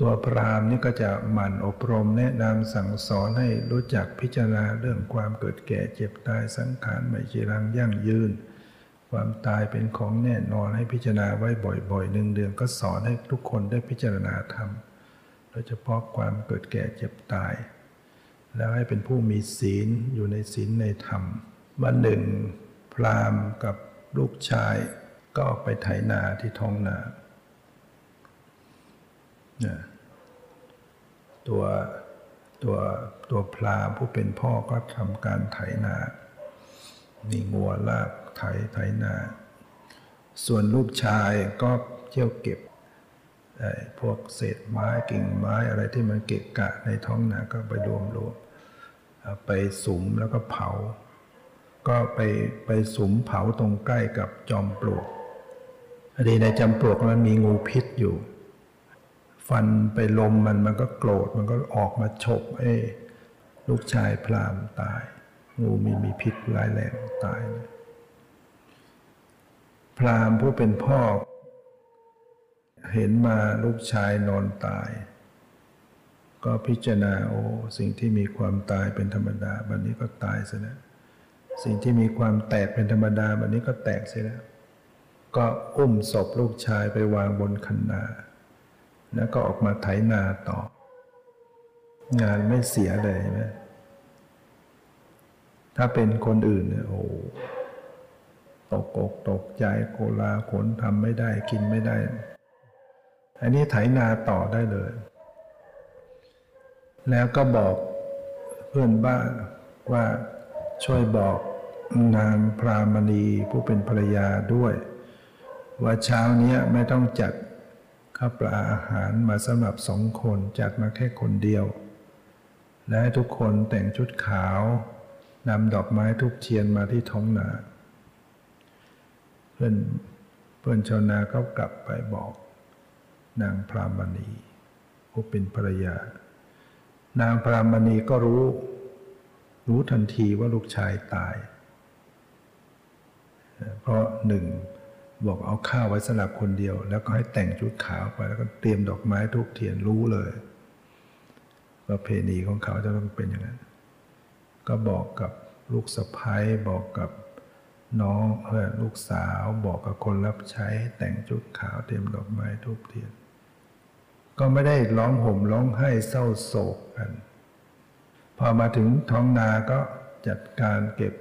ตัวพรามนี่ก็จะหมั่นอบรมแนะนำสั่งสอนให้รู้จักพิจารณาเรื่องความเกิดแก่เจ็บตายสังขารไม่จีรังยั่งยืน ความตายเป็นของแน่นอนให้พิจารณาไว้บ่อยๆหนึ่งเดือนก็สอนให้ทุกคนได้พิจารณาธรรมโดยเฉพาะความเกิดแก่เจ็บตาย แล้วให้เป็นผู้มีศีลอยู่ในศีลในธรรมวันหนึ่ง พรามกับลูกชายก็ออกไปไถนาที่ท้องนา ตัวตัวตัวพลาผู้เป็นพ่อก็ทำการไถนา มีงัวลากไถไถนา ส่วนลูกชายก็เที่ยวเก็บพวกเศษไม้กิ่งไม้อะไรที่มันเกะกะในท้องนาก็ไปรวมรวมไปสุมแล้วก็เผา ก็ไปไปสุมเผาตรงใกล้กับจอมปลวกอดีในจอมปลวกมันมีงูพิษอยู่ ฟันไปลมมันมันก็โกรธมันก็ออกมาฉกเอ้ลูกชายพรามตาย งูมีมีพิษร้ายแรงตายเลยพรามผู้เป็นพ่อ เห็นมาลูกชายนอนตาย ก็พิจารณาโอ้สิ่งที่มีความตายเป็นธรรมดาบันนี้ก็ตายซะนะสิ่งที่มีความแตกเป็นธรรมดาแบบนี้ก็แตกเสียแล้ว ก็อุ้มศพลูกชายไปวางบนคันนา แล้วก็ออกมาไถนาต่อ งานไม่เสียเลยไหมถ้าเป็นคนอื่นเนี่ยโอ้ตกอกตกใจโกลาขนทำไม่ได้กินไม่ได้ อันนี้ไถนาต่อได้เลย แล้วก็บอกเพื่อนบ้านว่าช่วยบอกนางพรามณีผู้เป็นภรรยาด้วย ว่าเช้านี้ไม่ต้องจัด ข้าวปลาอาหารมาสำหรับสองคนจัดมาแค่คนเดียว และให้ทุกคนแต่งชุดขาวนำดอกไม้ทุกเทียนมาที่ท้องนา เพื่อนเพื่อนชาวนาก็กลับไปบอก นางพรามณีผู้เป็นภรรยา นางพรามณีก็รู้ รู้ทันทีว่าลูกชายตาย เพราะหนึ่ง บอกเอาข้าวไว้สำหรับคนเดียว แล้วก็ให้แต่งชุดขาวไป แล้วก็เตรียมดอกไม้ทุกเทียนรู้เลยประเพณีของเขาจะต้องเป็นอย่างนั้น ก็บอกกับลูกสะพ้ายบอกกับน้องเพื่อนลูกสาวบอกกับคนรับใช้แต่งชุดขาวเตรียมดอกไม้ทุกเทียน ก็ไม่ได้ร้องห่มร้องไห้เศร้าโศกกัน พอมาถึงท้องนาก็จัดการเก็บ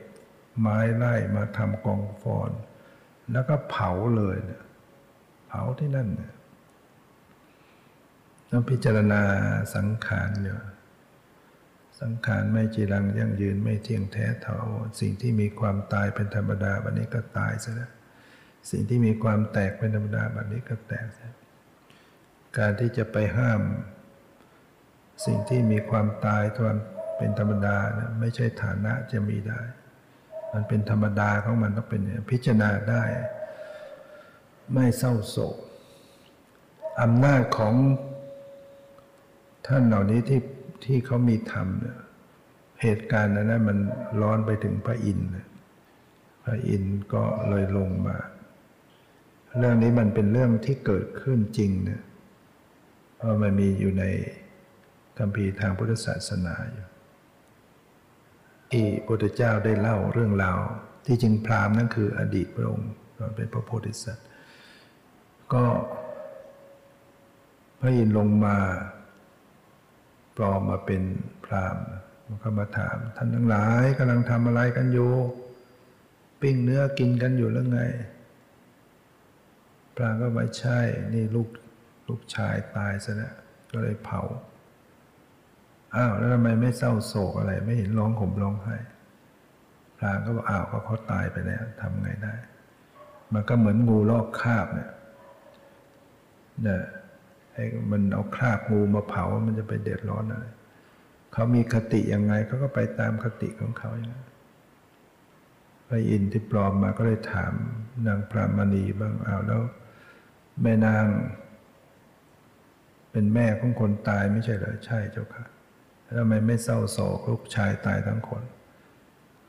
ไม้ไล่มาทำกองฟอน แล้วก็เผาเลยเนี่ยเผาที่นั่นเนี่ยต้องพิจารณาสังขารเนี่สังขารไม่จีรังยั่งยืนไม่เที่ยงแท้เท่าสิ่งที่มีความตายเป็นธรรมดาวันนี้ก็ตายซะแล้วสิ่งที่มีความแตกเป็นธรรมดาวันนี้ก็แตกซะการที่จะไปห้าม สิ่งที่มีความตายทวนเป็นธรรมดานะไม่ใช่ฐานะจะมีได้ มันเป็นธรรมดาของมันต้องเป็นพิจารณาได้ ไม่เศร้าโศกอำนาจของท่านเหล่านี้ที่ที่เขามีธรรมเนี่ยเหตุการณ์นั้นมันร้อนไปถึงพระอินทร์พระอินทร์ก็เลยลงมา เรื่องนี้มันเป็นเรื่องที่เกิดขึ้นจริงเนี่ยเพราะมันมีอยู่ในคำพีทางพุทธศาสนาอยู่ ที่พระพุทธเจ้าได้เล่าเรื่องราวที่จริงพราหมณ์นั่นคืออดีตพระองค์ตอนเป็นพระโพธิสัตว์ ก็พระอินทร์ลงมาปลอมมาเป็นพราหมณ์มันก็มาถาม ท่านทั้งหลายกำลังทำอะไรกันอยู่ปิ้งเนื้อกินกันอยู่หรือไง พระก็ไม่ใช่ นี่ลูกลูกชายตายซะแล้วก็เลยเผา อ้าวแล้วทำไมไม่เศร้าโศกอะไร ไม่เห็นร้องห่มร้องไห้พรางก็บอกอ้าวก็เขาตายไปแล้วทำไงได้ มันก็เหมือนงูลอกคราบเนี่ยเนี่ยให้มันเอาคราบงูมาเผา มันจะไปเดือดร้อนอะไรเขามีคติยังไงเขาก็ไปตามคติของเขาอย่างนั้นพระอินทร์ที่ปลอมมาก็เลยถามนางพระมณีบ้างอ้าวแล้ว แม่นาง เป็นแม่ของคนตายไม่ใช่เหรอใช่เจ้าค่ะ ทำไมไม่เศร้าโศกลูกชายตายทั้งคน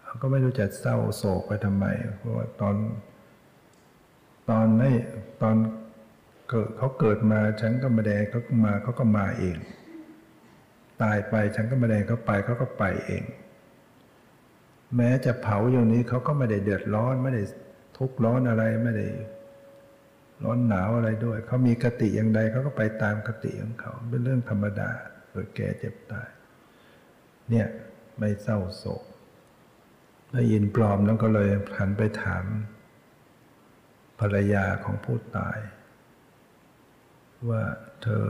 เขาก็ไม่รู้จะเศร้าโศกไปทำไม เพราะว่าตอน ตอนนี้ตอนเกิดเขาเกิดมาฉันก็มาแดงเขามาเขาก็มาเอง ตายไปฉันก็มาแดงเขาไปเขาก็ไปเอง แม้จะเผาอย่างนี้เขาก็ไม่ได้เดือดร้อนไม่ได้ทุกข์ร้อนอะไรไม่ได้ร้อนหนาวอะไรด้วย เขามีกติอย่างใดเขาก็ไปตามกติของเขา เป็นเรื่องธรรมดาเกิดแก่เจ็บตาย เนี่ยไม่เศร้าโศกได้ยินปลอมแล้วก็เลยหันไปถาม ภรรยาของผู้ตาย ว่าเธอ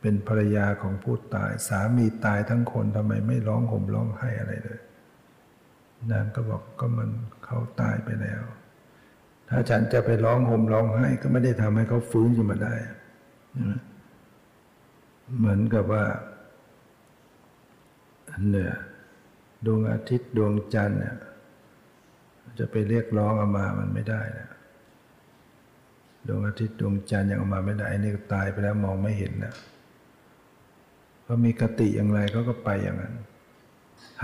เป็นภรรยาของผู้ตาย สามีตายทั้งคนทำไมไม่ร้องห่มร้องไห้อะไรเลยนางก็บอกก็มันเขาตายไปแล้ว ถ้าฉันจะไปร้องห่มร้องไห้ก็ไม่ได้ทำให้เขาฟื้นขึ้นมาได้ เหมือนกับว่า เนี่ยดวงอาทิตย์ดวงจันทร์เนี่ยจะไปเรียกร้องออกมามันไม่ได้นะดวงอาทิตย์ดวงจันทร์ยังออกมาไม่ได้อันนี้ก็ตายไปแล้วมองไม่เห็นนะเขามีกติอย่างไรเขาก็ไปอย่างนั้น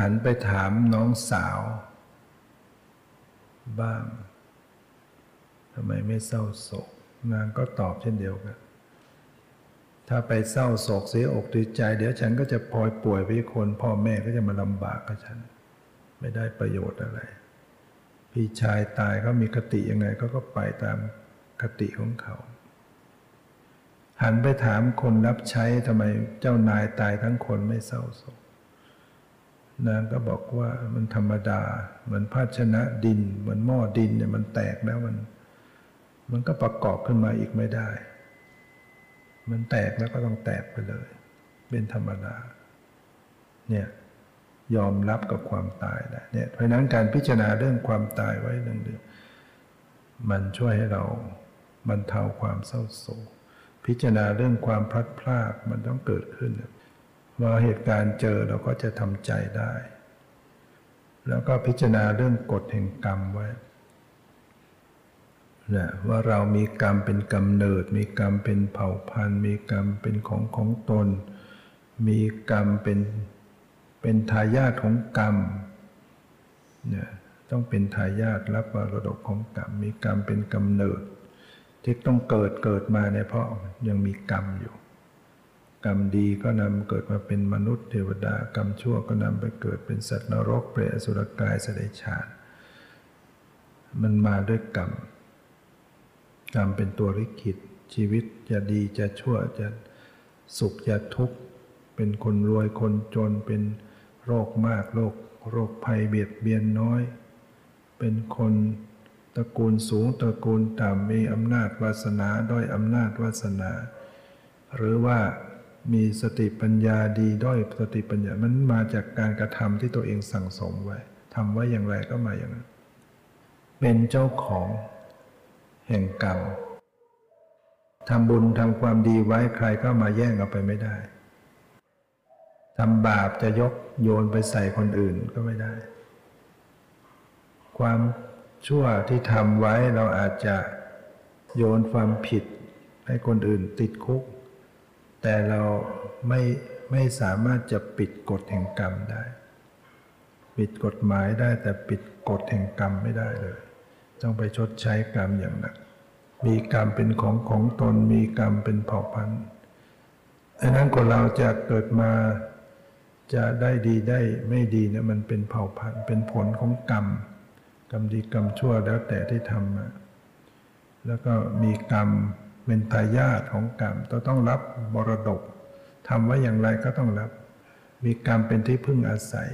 หันไปถามน้องสาว บ้างทำไมไม่เศร้าโศกนางก็ตอบเช่นเดียวกัน ถ้าไปเศร้าโศกเสียอกดีใจ เดี๋ยวฉันก็จะพลอยป่วยไปคน พ่อแม่ก็จะมาลำบากกับฉัน ไม่ได้ประโยชน์อะไร พี่ชายตายเขามีคติยังไงเขาก็ไปตามคติของเขา หันไปถามคนรับใช้ทำไมเจ้านายตายทั้งคนไม่เศร้าโศกนางก็บอกว่ามันธรรมดา เหมือนภาชนะดิน เหมือนหม้อดินเนี่ยมันแตกแล้วมัน มันก็ประกอบขึ้นมาอีกไม่ได้ มันแตกแล้วก็ต้องแตกไปเลย เป็นธรรมดา เนี่ยยอมรับกับความตายได้เนี่ยเพราะนั้นการพิจารณาเรื่องความตายไว้หนึ่งเดือนมันช่วยให้เราบรรเทาความเศร้าโศกพิจารณาเรื่องความพลัดพรากมันต้องเกิดขึ้นว่าเหตุการณ์เจอเราก็จะทำใจได้ แล้วก็พิจารณาเรื่องกฎแห่งกรรมไว้ นะว่าเรามีกรรมเป็นกำเนิด มีกรรมเป็นเผ่าพันธุ์ มีกรรมเป็นของของตน มีกรรมเป็นเป็นทายาทของกรรมเนี่ยต้องเป็นทายาทรับมรดกของกรรม มีกรรมเป็นกำเนิด ที่ต้องเกิดเกิดมาเนี่ยเพราะยังมีกรรมอยู่ กรรมดีก็นำเกิดมาเป็นมนุษย์เทวดากรรมชั่วก็นำไปเกิดเป็นสัตว์นรกเปรตอสุรกายสดชาติมันมาด้วยกรรม กรรมเป็นตัวริขิตชีวิตจะดีจะชั่วจะสุขจะทุกข์ เป็นคนรวยคนจนเป็นโรคมากโรคโรคภัยเบียดเบียนน้อย เป็นคนตระกูลสูงตระกูลต่ำมีอำนาจวาสนาด้อยอำนาจวาสนา หรือว่ามีสติปัญญาดีด้อยสติปัญญามันมาจากการกระทำที่ตัวเองสั่งสมไว้ทำไว้อย่างไรก็มาอย่างนั้น เป็นเจ้าของ แห่งกรรมทำบุญทำความดีไว้ใครก็มาแย่งเอาไปไม่ได้ทำบาปจะยกโยนไปใส่คนอื่นก็ไม่ได้ ความชั่วที่ทำไว้เราอาจจะโยนความผิดให้คนอื่นติดคุก แต่เราไม่ไม่สามารถจะปิดกฎแห่งกรรมได้ ปิดกฎหมายได้แต่ปิดกฎแห่งกรรมไม่ได้เลย ต้องไปชดใช้กรรมอย่างหนัก มีกรรมเป็นของของตน มีกรรมเป็นเผ่าพันธุ์ดังนั้นคนเราจะเกิดมาจะได้ดีได้ไม่ดีเนี่ยมันเป็นเผ่าพันธุ์เป็นผลของกรรม กรรมดีกรรมชั่วแล้วแต่ที่ทำมาแล้วก็มีกรรมเป็นทายาทของกรรมต้องต้องรับมรดกทำไว้อย่างไรก็ต้องรับ มีกรรมเป็นที่พึ่งอาศัย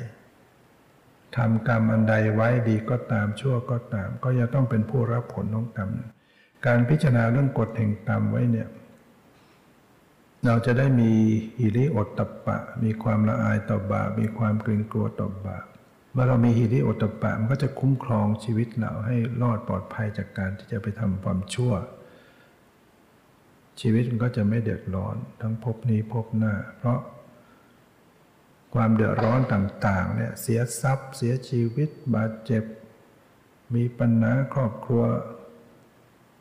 ทำกรรมอันใดไว้ดีก็ตามชั่วก็ตาม ก็จะต้องเป็นผู้รับผลของกรรม การพิจารณาเรื่องกฎแห่งกรรมไว้เนี่ย เราจะได้มีฮิริโอตตปะ มีความละอายต่อบาปมีความเกรงกลัวต่อบาปเมื่อเรามีฮิริโอตตปะมันก็จะคุ้มครองชีวิตเราให้รอดปลอดภัยจากการที่จะไปทำความชั่ว ชีวิตมันก็จะไม่เดือดร้อนทั้งพบนี้พบหน้า เพราะ ความเดือดร้อนต่างๆเนี่ยเสียทรัพย์ เสียชีวิตบาดเจ็บ มีปัญหาครอบครัว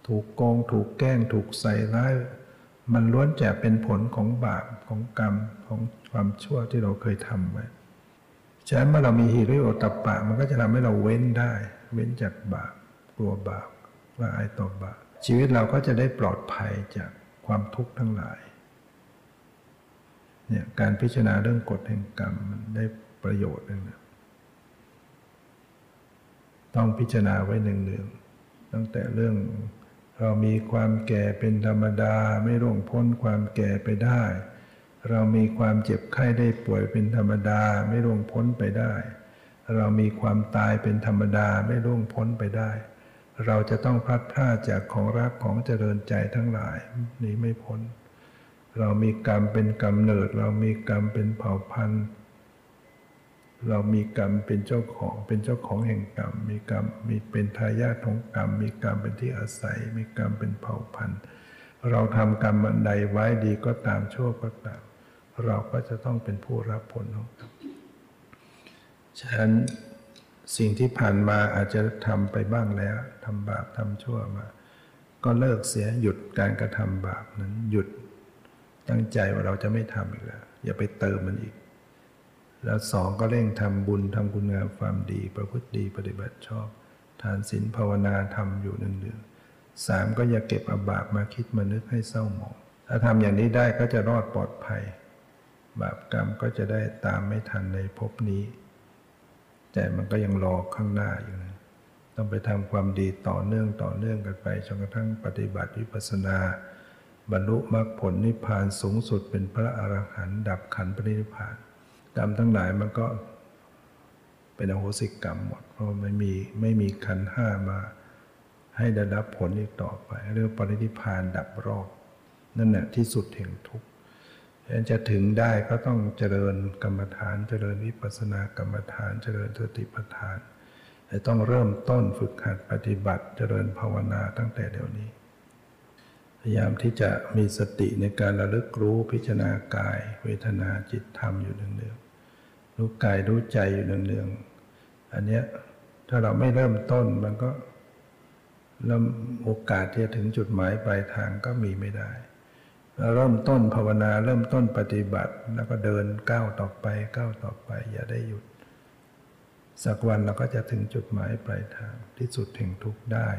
ถูกโกงถูกแกล้งถูกใส่ร้าย มันล้วนจะเป็นผลของบาปของกรรมของความชั่วที่เราเคยทำไว้ฉะนั้นเมื่อเรามีฮิริโอตปะมันก็จะทำให้เราเว้นได้ เว้นจากบาปกลัวบาปว่าไอ้ต่อบาปชีวิตเราก็จะได้ปลอดภัยจากความทุกข์ทั้งหลาย เนี่ยการพิจารณาเรื่องกฎแห่งกรรมมันได้ประโยชน์นึงนะต้องพิจารณาไว้หนึ่งๆตั้งแต่เรื่องเรามีความแก่เป็นธรรมดาไม่ร่วงพ้นความแก่ไปได้ เรามีความเจ็บไข้ได้ป่วยเป็นธรรมดาไม่ร่วงพ้นไปได้ เรามีความตายเป็นธรรมดาไม่ร่วงพ้นไปได้ เราจะต้องพลัดพรากจากของรักของเจริญใจทั้งหลายนี้ไม่พ้น เรามีกรรมเป็นกรรมเนิด เรามีกรรมเป็นเผ่าพันธุ์ เรามีกรรมเป็นเจ้าของเป็นเจ้าของแห่งกรรม มีกรรมมีเป็นทายาทของกรรม มีกรรมเป็นที่อาศัย มีกรรมเป็นเผ่าพันธุ์ เราทำกรรมอันใดไว้ดีก็ตามชั่วก็ตาม เราก็จะต้องเป็นผู้รับผลของกรรมฉะนั้นสิ่งที่ผ่านมาอาจจะทำไปบ้างแล้วทำบาปทำชั่วมา ก็เลิกเสียหยุดการกระทำบาปนั้นหยุด ตั้งใจว่าเราจะไม่ทำอีกแล้ว อย่าไปเติมมันอีก แล้วสองก็เร่งทำบุญทำคุณงามความดี ประพฤติดีปฏิบัติชอบ ทานศีลภาวนาทำอยู่หนึ่งเดือนสามก็อย่าเก็บอบาปมาคิดมานึกให้เศร้าหมอง ถ้าทำอย่างนี้ได้ก็จะรอดปลอดภัย บาปกรรมก็จะได้ตามไม่ทันในภพนี้ แต่มันก็ยังรอข้างหน้าอยู่นะต้องไปทำความดีต่อเนื่องต่อเนื่องกันไปจนกระทั่งปฏิบัติวิปัสสนา บรรลุมรรคผลนิพพานสูงสุดเป็นพระอรหันต์ดับขันธ์ปรินิพพานกรรมทั้งหลายมันก็เป็นอโหสิกรรมหมด เพราะไม่มีไม่มีขันห้ามาให้ได้รับผลอีกต่อไป เรื่องปรินิพพานดับรอบนั่นแหละที่สุดแห่งทุกข์ฉะนั้นจะถึงได้ก็ต้องเจริญกรรมฐานเจริญวิปัสสนากรรมฐานเจริญสติปัฏฐานต้องเริ่มต้นฝึกหัดปฏิบัติเจริญภาวนาตั้งแต่เดี๋ยวนี้ พยายามที่จะมีสติในการระลึกรู้พิจารณากาย เวทนาจิตธรรมอยู่เนืองๆรู้กายรู้ใจอยู่เนืองๆอันเนี้ยถ้าเราไม่เริ่มต้นมันก็แล้วโอกาสที่จะถึงจุดหมายปลายทางก็มีไม่ได้ เราเริ่มต้นภาวนาเริ่มต้นปฏิบัติ แล้วก็เดินก้าวต่อไปก้าวต่อไป อย่าได้หยุด สักวันเราก็จะถึงจุดหมายปลายทางที่สุดแห่งทุกข์ได้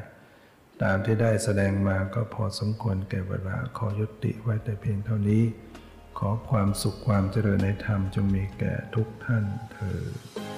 ตามที่ได้แสดงมาก็พอสมควรแก่เวลาขอยุติไว้แต่เพียงเท่านี้ ขอความสุขความเจริญในธรรมจงมีแก่ทุกท่านเธอญ